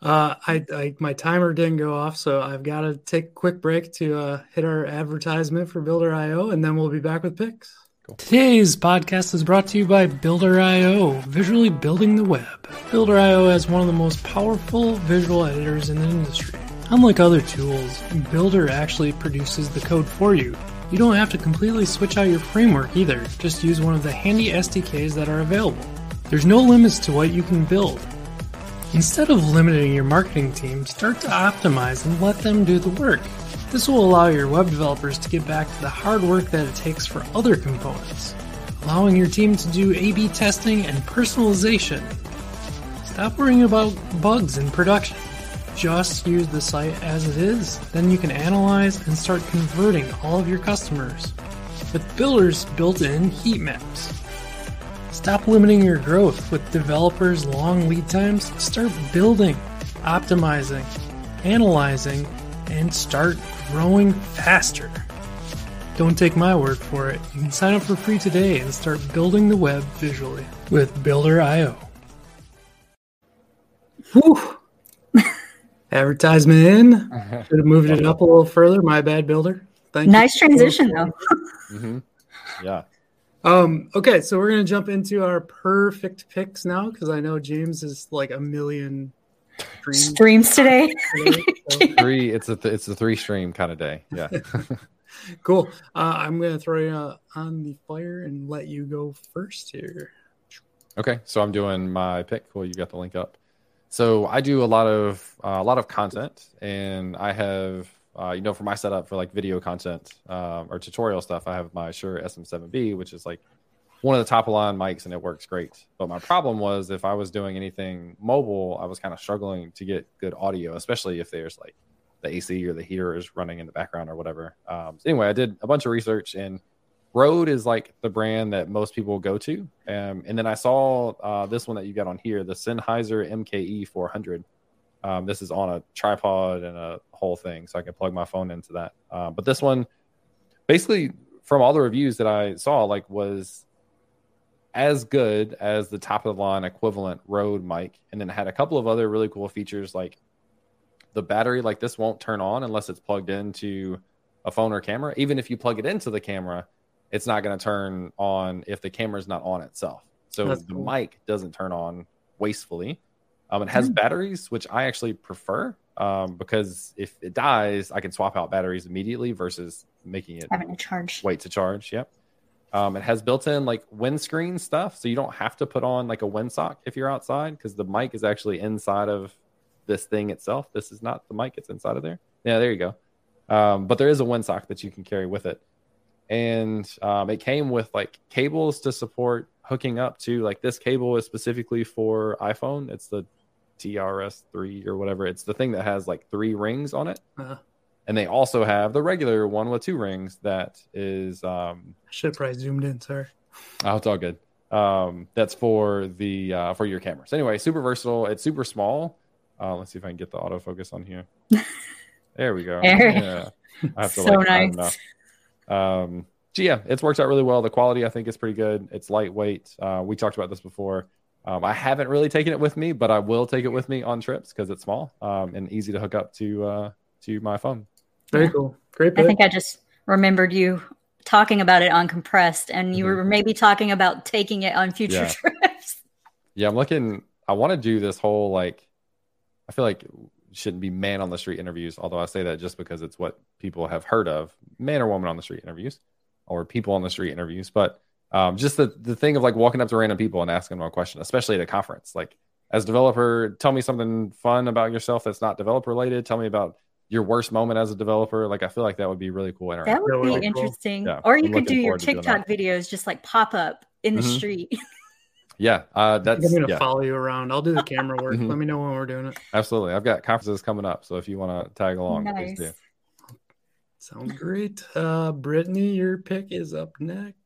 Uh, I, I my timer didn't go off, so I've got to take a quick break to uh, hit our advertisement for Builder.io, and then we'll be back with picks. Today's podcast is brought to you by Builder.io, visually building the web. Builder.io has one of the most powerful visual editors in the industry. Unlike other tools, Builder actually produces the code for you. You don't have to completely switch out your framework either, just use one of the handy SDKs that are available. There's no limits to what you can build. Instead of limiting your marketing team, start to optimize and let them do the work. This will allow your web developers to get back to the hard work that it takes for other components, allowing your team to do A B testing and personalization. Stop worrying about bugs in production. Just use the site as it is, then you can analyze and start converting all of your customers with Builder's built in heat maps. Stop limiting your growth with developers' long lead times. Start building, optimizing, analyzing, and start growing faster. Don't take my word for it. You can sign up for free today and start building the web visually with Builder.io. Whew. [LAUGHS] Advertisement in. [LAUGHS] Should have moved it up a little further. My bad, Builder. Thank you. Nice transition though. hmm Yeah. Um, okay, so we're gonna jump into our Purrfect picks now because I know James is like a million streams Streams today. today, [LAUGHS] Three. It's a th- it's a three stream kind of day. Yeah. [LAUGHS] cool. Uh, I'm gonna throw you uh, on the fire and let you go first here. Okay, so I'm doing my pick. Cool, you got the link up. So I do a lot of uh, a lot of content, and I have uh, you know for my setup for like video content um, or tutorial stuff, I have my Shure SM7B, which is like one of the top line mics, and it works great. But my problem was if I was doing anything mobile, I was kind of struggling to get good audio, especially if there's like the AC or the heater is running in the background or whatever. Um, so anyway, I did a bunch of research and Rode is like the brand that most people go to. Um, and then I saw uh, this one that you got on here, the Sennheiser MKE 400. Um, this is on a tripod and a whole thing, so I can plug my phone into that. Uh, but this one, basically, from all the reviews that I saw, like was as good as the top of the line equivalent Rode mic, and then had a couple of other really cool features like the battery. Like this won't turn on unless it's plugged into a phone or camera. Even if you plug it into the camera, it's not going to turn on if the camera's not on itself. So That's the cool. mic doesn't turn on wastefully. Um, it has Hmm. batteries, which I actually prefer um, because if it dies, I can swap out batteries immediately versus making it Having to charge. wait to charge. Yep. Um, it has built-in like windscreen stuff, so you don't have to put on like a windsock if you're outside because the mic is actually inside of this thing itself. This is not the mic; it's inside of there. Yeah, there you go. Um, but there is a windsock that you can carry with it, and um, it came with like cables to support hooking up to. Like this cable is specifically for iPhone. It's the TRS3 or whatever. It's the thing that has like three rings on it Uh, and they also have the regular one with two rings that is um I should have probably zoomed in. Sorry. oh it's all good um that's for the uh for your cameras anyway super versatile it's super small uh let's see if i can get the autofocus on here [LAUGHS] there we go There. yeah i have to So like find nice. enough. um so yeah it's worked out really well the quality i think is pretty good it's lightweight uh we talked about this before Um, I haven't really taken it with me, but I will take it with me on trips because it's small um, and easy to hook up to uh, to my phone. Very Yeah. cool. Great I think I just remembered you talking about it on compressed, and you Mhm. were maybe talking about taking it on future Yeah. trips. [LAUGHS] Yeah, I'm looking. I want to do this whole like. I feel like shouldn't be man on the street interviews, although I say that just because it's what people have heard of man or woman on the street interviews, or people on the street interviews. But um, just the the thing of like walking up to random people and asking them a question, especially at a conference. Like as a developer, tell me something fun about yourself that's not developer related. Tell me about your worst moment as a developer. Like I feel like that would be really cool. That Interaction. would That would be be cool. interesting. Yeah, or you I'm could do your forward to doing TikTok videos just like pop up in the Mhm. street. [LAUGHS] Yeah, uh, I'm that's gonna yeah, follow you around. I'll do the camera work. Mhm. Let me know when we're doing it. absolutely. I've got conferences coming up, so if you want to tag along, please do. Sounds great. Uh, Brittany, your pick is up next.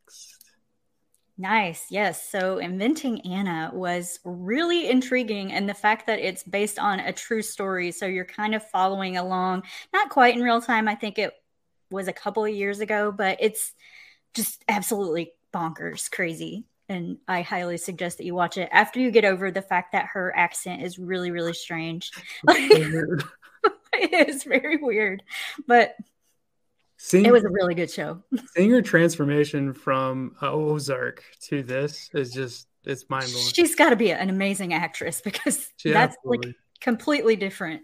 Nice. Yes. So inventing Anna was really intriguing. And the fact that it's based on a true story. So you're kind of following along, not quite in real time. I think it was a couple of years ago, but it's just absolutely bonkers crazy. And I highly suggest that you watch it after you get over the fact that her accent is really, really strange. [LAUGHS] [LAUGHS] it is very weird, but Seeing, it was a really good show. [LAUGHS] seeing her transformation from uh, Ozark to this is just it's mind blowing. She's got to be an amazing actress because [LAUGHS] She that's absolutely- like completely different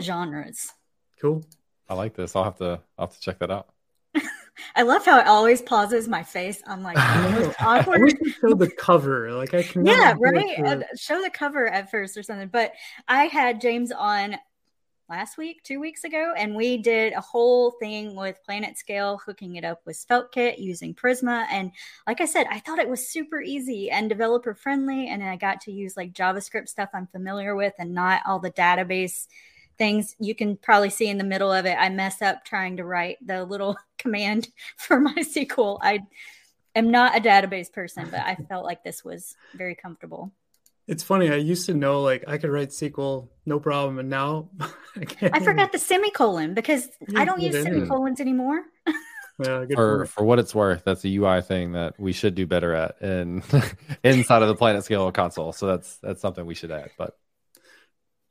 genres. cool. I like this. I'll have to. I'll have to check that out. [LAUGHS] I love how it always pauses my face. I'm like the most I awkward. wish you showed the cover. Like I can. yeah, right. Uh, show the cover at first or something. But I had James on last week, two weeks ago, and we did a whole thing with PlanetScale, hooking it up with SvelteKit using Prisma. And like I said, I thought it was super easy and developer friendly. And I got to use like JavaScript stuff I'm familiar with and not all the database things you can probably see in the middle of it. I mess up trying to write the little [LAUGHS] command for MySQL. I am not a database person, but I felt like this was very comfortable. It's funny. I used to know like I could write SQL no problem, and now [LAUGHS] I can't. I forgot the semicolon because I don't use didn't. semicolons anymore. Yeah, For point. for what it's worth, that's a UI thing that we should do better at in [LAUGHS] inside of the PlanetScale console. So that's that's something we should add. But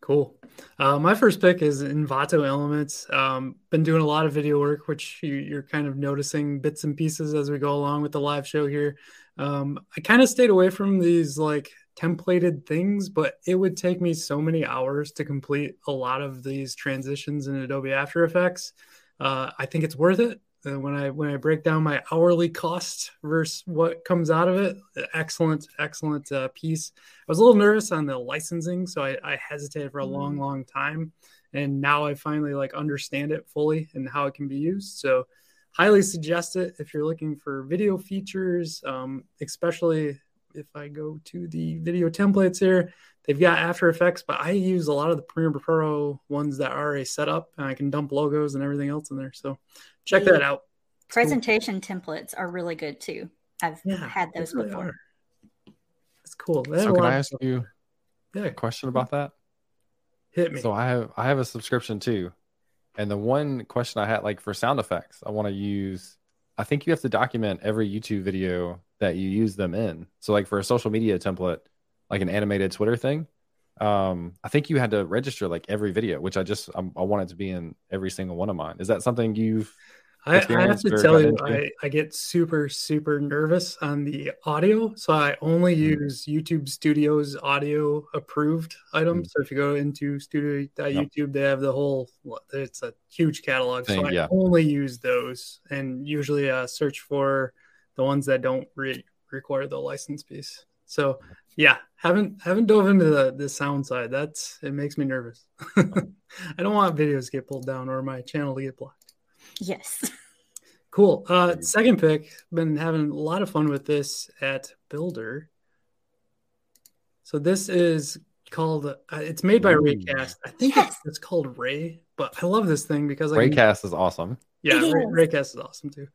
Cool. Uh, my first pick is Envato Elements. Um, been doing a lot of video work, which you, you're kind of noticing bits and pieces as we go along with the live show here. Um, I kind of stayed away from these like templated things, but it would take me so many hours to complete a lot of these transitions in Adobe After Effects. Uh, I think it's worth it. Uh, when I when I break down my hourly cost versus what comes out of it, excellent, excellent uh, piece. I was a little nervous on the licensing, so I, I hesitated for a long, long time, and now I finally like understand it fully and how it can be used. So, highly suggest it if you're looking for video features, um, especially if I go to the video templates here. They've got After Effects, but I use a lot of the Premiere Pro ones that are a setup, and I can dump logos and everything else in there. So, check that out. It's cool. Presentation templates are really good too. I've Yeah, had those really before. are. It's cool. They so can I ask stuff. you Yeah, a question about that? hit me. So I have I have a subscription too, and the one question I had like for sound effects, I want to use. I think you have to document every YouTube video that you use them in. So like for a social media template, like an animated Twitter thing, um, I think you had to register like every video, which I just I'm, I want it to be in every single one of mine. Is that something you've? I, I have to tell you. I, I get super, super nervous on the audio. So I only Mm. use YouTube Studios audio approved items. So if you go into studio.youtube, they have the whole, it's a huge catalog. Thing, so I yeah. only use those and usually uh, search for the ones that don't re- require the license piece. So yeah, haven't haven't dove into the, the sound side. That's it makes me nervous. [LAUGHS] I don't want videos to get pulled down or my channel to get blocked. Yes. Cool. Uh, second pick. Been having a lot of fun with this at Builder. So this is called. Uh, it's made by Ooh. Raycast. I think Yes. it's, it's called Ray, but I love this thing because I can, Raycast is awesome. yeah, It Ray, is. Raycast is awesome too.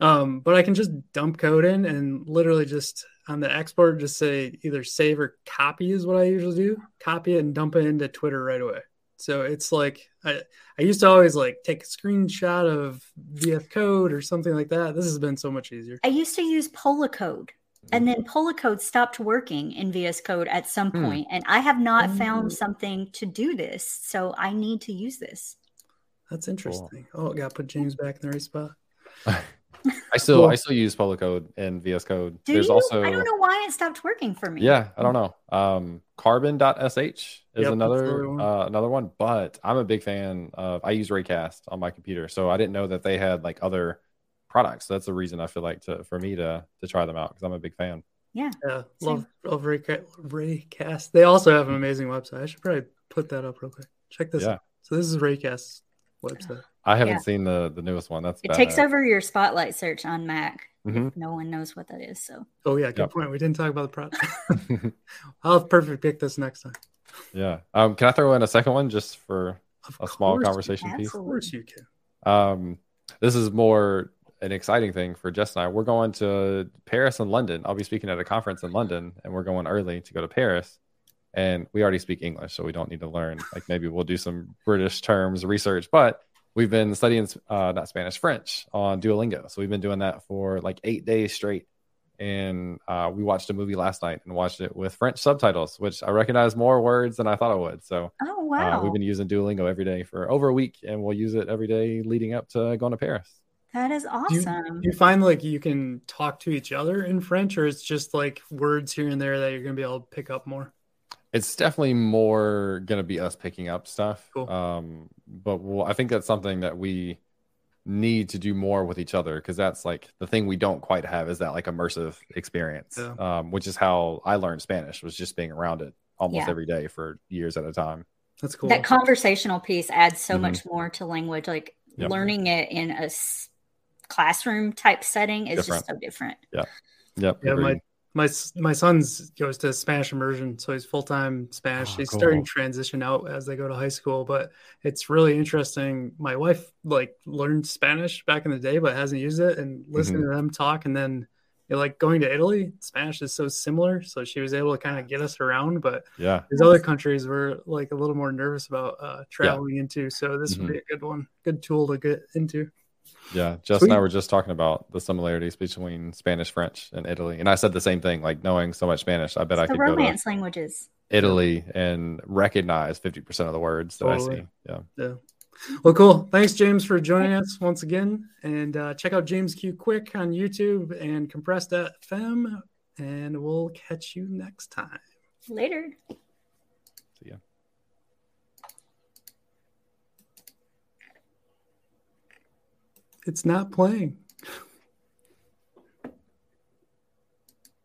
Um, but I can just dump code in and literally just on the export just say either save or copy is what I usually do. Copy it and dump it into Twitter right away. So it's like I, I used to always like take a screenshot of VS Code or something like that. This has been so much easier. I used to use Polacode And then Polacode stopped working in VS Code at some Hmm. point, and I have not found something to do this. So I need to use this. That's interesting. Oh, got to put James back in the right spot. [LAUGHS] I still Cool. I still use Polacode and VS Code. Do There's you? also I don't know why it stopped working for me. Yeah, I don't know. Um, Carbon.sh is Yep, another another one. uh, another one, but I'm a big fan of. I use Raycast on my computer, so I didn't know that they had like other products. That's the reason I feel like to for me to to try them out because I'm a big fan. Yeah, Same. love, love Rayca- Raycast. They also have an amazing website. I should probably put that up real quick. Check this Yeah. out. So this is Raycast's website. I haven't Yeah. seen the the newest one. That's It takes over your spotlight search on Mac. Mhm. If no one knows what that is. So Oh yeah, good Yep. point. We didn't talk about the product. [LAUGHS] [LAUGHS] I'll have Purrfect pick this next time. yeah. Um, can I throw in a second one just for Of a small course you conversation piece? Of course you can. Um, this is more an exciting thing for Jess and I. We're going to Paris and London. I'll be speaking at a conference in London, and we're going early to go to Paris. And we already speak English, so we don't need to learn. Like maybe we'll do some British terms research, but we've been studying uh, not Spanish, French on Duolingo. So we've been doing that for like eight days straight. And uh, we watched a movie last night and watched it with French subtitles, which I recognize more words than I thought I would. So Oh uh, wow. we've been using Duolingo every day for over a week, and we'll use it every day leading up to going to Paris. that is Do you, awesome. do you find like you can talk to each other in French, or it's just like words here and there that you're gonna be able to pick up more? It's definitely more going to be us picking up stuff. Cool. Um, but we'll, I think that's something that we need to do more with each other because that's like the thing we don't quite have is that like immersive experience, Yeah. um, which is how I learned Spanish was just being around it almost Yeah. every day for years at a time. That's cool. That conversational piece adds so Mhm. much more to language. Like Yep. learning it in a s- classroom type setting is Different. just so different. Yep. Yeah, my agreed. my s- my son's goes to Spanish immersion, so he's full time Spanish. Oh, he's cool. starting to transition out as they go to high school, but it's really interesting. My wife like learned Spanish back in the day, but hasn't used it. And listening Mm-hmm. to them talk, and then you know, like going to Italy, Spanish is so similar, so she was able to kind of get us around. But yeah. there's other countries we're like a little more nervous about uh, traveling into, so this Mm-hmm. would be a good one, good tool to get into. Yeah, Jess and I Sweet. were just talking about the similarities between Spanish, French, and Italy, and I said the same thing. Like knowing so much Spanish, I bet I It's the could go to romance languages. Italy and recognize 50% of the words that I see. Yeah. Yeah. Well, cool. Thanks, James, for joining us once again. And uh, check out James Q Quick on YouTube and Compressed.fm. And we'll catch you next time. Later. See ya. It's not playing.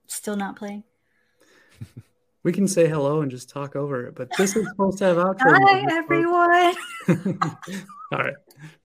Still not playing. We can say hello and just talk over it, but this is supposed to have outro. Hi, everyone. [LAUGHS] All right.